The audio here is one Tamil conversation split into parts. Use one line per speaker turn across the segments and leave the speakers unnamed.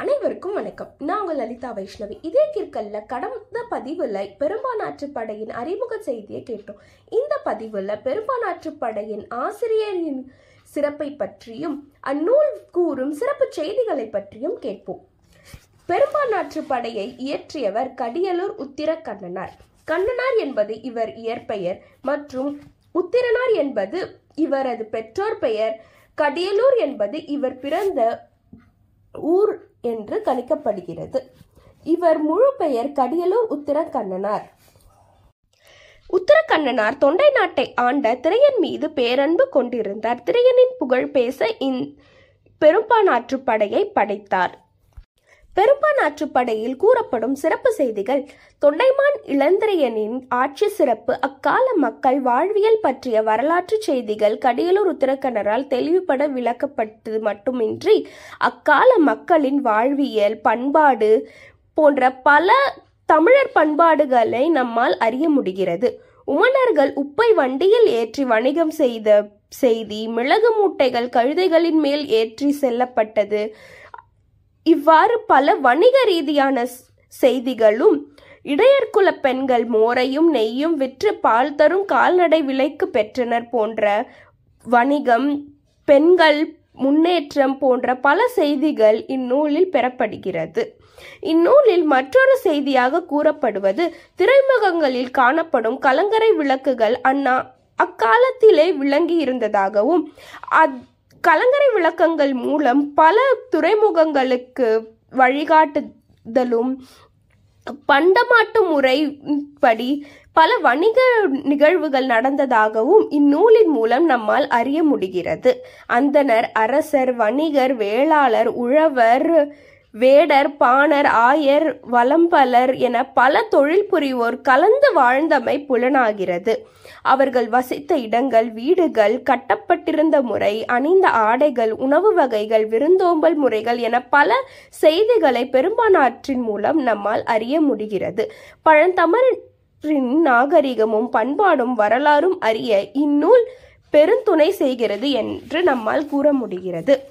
அனைவருக்கும் வணக்கம். நான் உங்கள் லலிதா வைஷ்ணவி. இதே கிற்கல்ல கடந்த பதிவுல பெரும்பானாற்று படையின் அறிமுக செய்தியை கேட்டோம். இந்த பதிவுல பெரும்பானாற்று படையின் ஆசிரியரின் சிறப்பை பற்றியும் அந்நூல் கூறும் சிறப்பு செய்திகளை பற்றியும் கேட்போம். பெரும்பானாற்று படையை இயற்றியவர் கடியலூர் உத்திர கண்ணனார் கண்ணனார் என்பது இவர் இயற்பெயர் மற்றும் உத்திரனார் என்பது இவரது பெற்றோர் பெயர். கடியலூர் என்பது இவர் பிறந்த ஊர் என்று கணிக்கப்படுகிறது. இவர் முழு பெயர் கடியலூர் உத்திரக்கண்ணனார். உத்தரக்கண்ணனார் தொண்டை நாட்டை ஆண்ட திரையன் மீது பேரன்பு கொண்டிருந்தார். திரையனின் புகழ் பேச இந் பெரும்பானாற்று படையை படைத்தார். பெரும்பான் படையில் கூறப்படும் சிறப்பு செய்திகள். தொண்டைமான் இளந்திரையனின் ஆட்சி சிறப்பு அக்கால மக்கள் வாழ்வியல் பற்றிய வரலாற்று செய்திகள் கடியலூர் உத்தரக்கணரால் தெளிவுபட விளக்கப்பட்டது மட்டுமின்றி அக்கால மக்களின் வாழ்வியல் பண்பாடு போன்ற பல தமிழர் பண்பாடுகளை நம்மால் அறிய முடிகிறது. உமணர்கள் உப்பை வண்டியில் ஏற்றி வணிகம் செய்த செய்தி மிளகு மூட்டைகள் கழுதைகளின் மேல் ஏற்றி செல்லப்பட்டது. இவ்வாறு பல வணிக ரீதியான செய்திகளும் இடையர்குல பெண்கள் மோரையும் நெய்யும் விற்று பால் தரும் கால்நடை விலைக்கு பெற்றனர் போன்ற வணிகம் பெண்கள் முன்னேற்றம் போன்ற பல செய்திகள் இந்நூலில் பெறப்படுகிறது. இந்நூலில் மற்றொரு செய்தியாக கூறப்படுவது திரைமுகங்களில் காணப்படும் கலங்கரை விளக்குகள் அண்ணா அக்காலத்திலே விளங்கி இருந்ததாகவும் அத் கலங்கரை விளக்கங்கள் மூலம் பல துறைமுகங்களுக்கு வழிகாட்டுதலும் பண்டமாட்டு முறைப்படி பல வணிக நிகழ்வுகள் நடந்ததாகவும் இந்நூலின் மூலம் நம்மால் அறிய முடிகிறது. அந்தனர் அரசர் வணிகர் வேளாளர் உழவர் வேடர் பாணர் ஆயர் வலம்பலர் என பல தொழில் புரிவோர் கலந்து வாழ்ந்தமை புலனாகிறது. அவர்கள் வசித்த இடங்கள் வீடுகள் கட்டப்பட்டிருந்த முறை அணிந்த ஆடைகள் உணவு வகைகள் விருந்தோம்பல் முறைகள் என பல செய்திகளை பெரும்பானாற்றின் மூலம் நம்மால் அறிய முடிகிறது. பழந்தமிழின் நாகரிகமும் பண்பாடும் வரலாறும் அறிய இந்நூல் பெருந்துணை செய்கிறது என்று நம்மால் கூற முடிகிறது.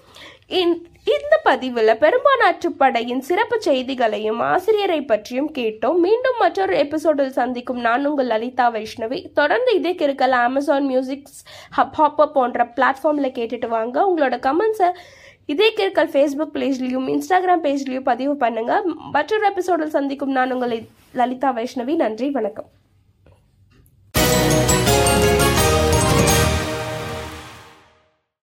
பதிவில் பெரும்பானாற்று படையின் சிறப்பு செய்திகளையும் ஆசிரியரை பற்றியும் கேட்டோம். மீண்டும் மற்றொரு எபிசோடில் சந்திக்கும் நான் உங்கள் லலிதா வைஷ்ணவி. தொடர்ந்து இதே கிருக்கல் அமேசான் மியூசிக்ஸ் ஹப் ஹாப்பர் போன்ற பிளாட்ஃபார்மில் கேட்டுட்டு வாங்க. உங்களோட கமெண்ட்ஸை இதே கிருக்கல் ஃபேஸ்புக் பேஜ்லையும் இன்ஸ்டாகிராம் பேஜ்லையும் பதிவு பண்ணுங்கள் மற்றொரு எபிசோடில் சந்திக்கும் நான் உங்களை லலிதா வைஷ்ணவி. நன்றி வணக்கம்.